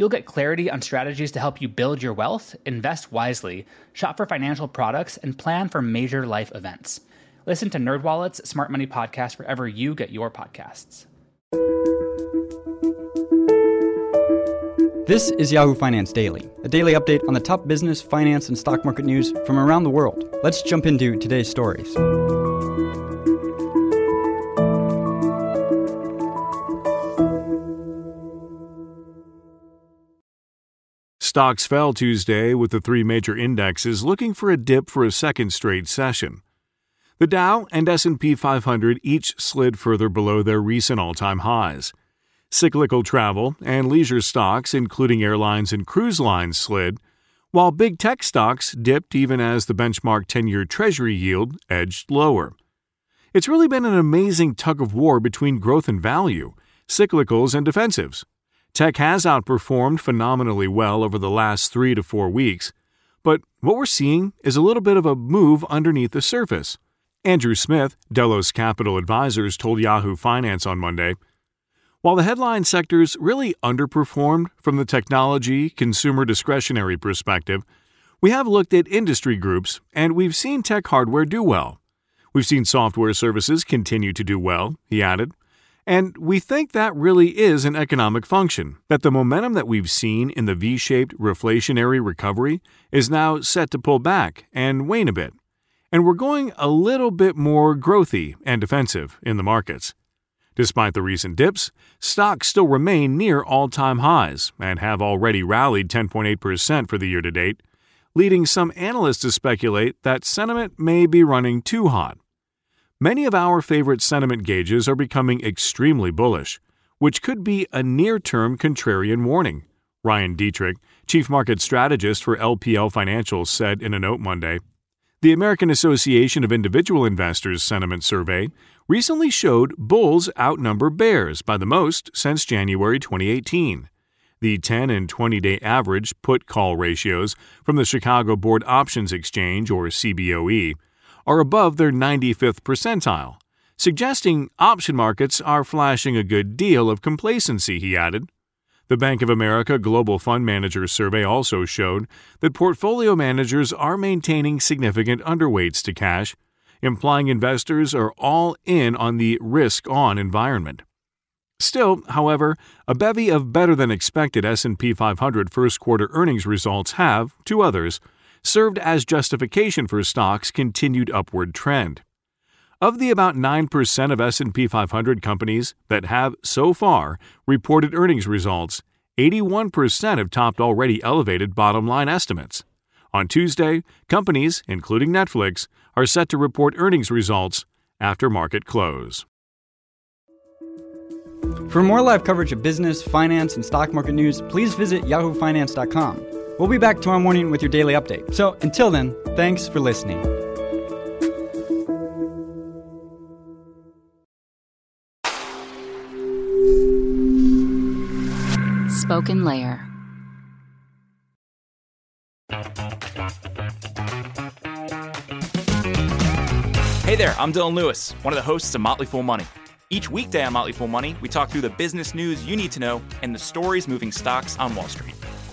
You'll get clarity on strategies to help you build your wealth, invest wisely, shop for financial products, and plan for major life events. Listen to NerdWallet's Smart Money Podcast wherever you get your podcasts. This is Yahoo Finance Daily, a daily update on the top business, finance, and stock market news from around the world. Let's jump into today's stories. Stocks fell Tuesday with the three major indexes looking for a dip for a second straight session. The Dow and S&P 500 each slid further below their recent all-time highs. Cyclical travel and leisure stocks including airlines and cruise lines slid, while big tech stocks dipped even as the benchmark 10-year treasury yield edged lower. It's really been an amazing tug of war between growth and value, cyclicals and defensives. Tech has outperformed phenomenally well over the last 3 to 4 weeks, but what we're seeing is a little bit of a move underneath the surface. Andrew Smith, Delos Capital Advisors, told Yahoo Finance on Monday While the headline sectors really underperformed from the technology, consumer discretionary perspective, we have looked at industry groups and we've seen tech hardware do well. We've seen software services continue to do well, he added. And we think that really is an economic function, that the momentum that we've seen in the V shaped reflationary recovery is now set to pull back and wane a bit and we're going a little bit more growthy and defensive in the markets. Despite the recent dips, stocks still remain near all time highs and have already rallied 10.8% for the year to date, leading some analysts to speculate that sentiment may be running too hot. Many of our favorite sentiment gauges are becoming extremely bullish, which could be a near term contrarian warning. Ryan Detrick, chief market strategist for LPL Financial, said in a note Monday. The American Association of Individual Investors Sentiment Survey recently showed bulls outnumber bears by the most since January 2018. The 10 and 20 day average put call ratios from the Chicago Board Options Exchange, or CBOE, are above their 95th percentile, suggesting option markets are flashing a good deal of complacency, he added. The Bank of America Global Fund Managers survey also showed that portfolio managers are maintaining significant underweights to cash, implying investors are all in on the risk on environment. Still, however, a bevy of better than expected S&P 500 first quarter earnings results have, to others, served as justification for stocks' continued upward trend. Of the about 9% of S&P 500 companies that have so far reported earnings results, 81% have topped already elevated bottom-line estimates. On Tuesday, companies, including Netflix, are set to report earnings results after market close. For more live coverage of business, finance, and stock market news, please visit yahoofinance.com. We'll be back tomorrow morning with your daily update. So until then, thanks for listening. SpokenLayer. Hey there, I'm Dylan Lewis, one of the hosts of Motley Fool Money. Each weekday on Motley Fool Money, we talk through the business news you need to know and the stories moving stocks on Wall Street.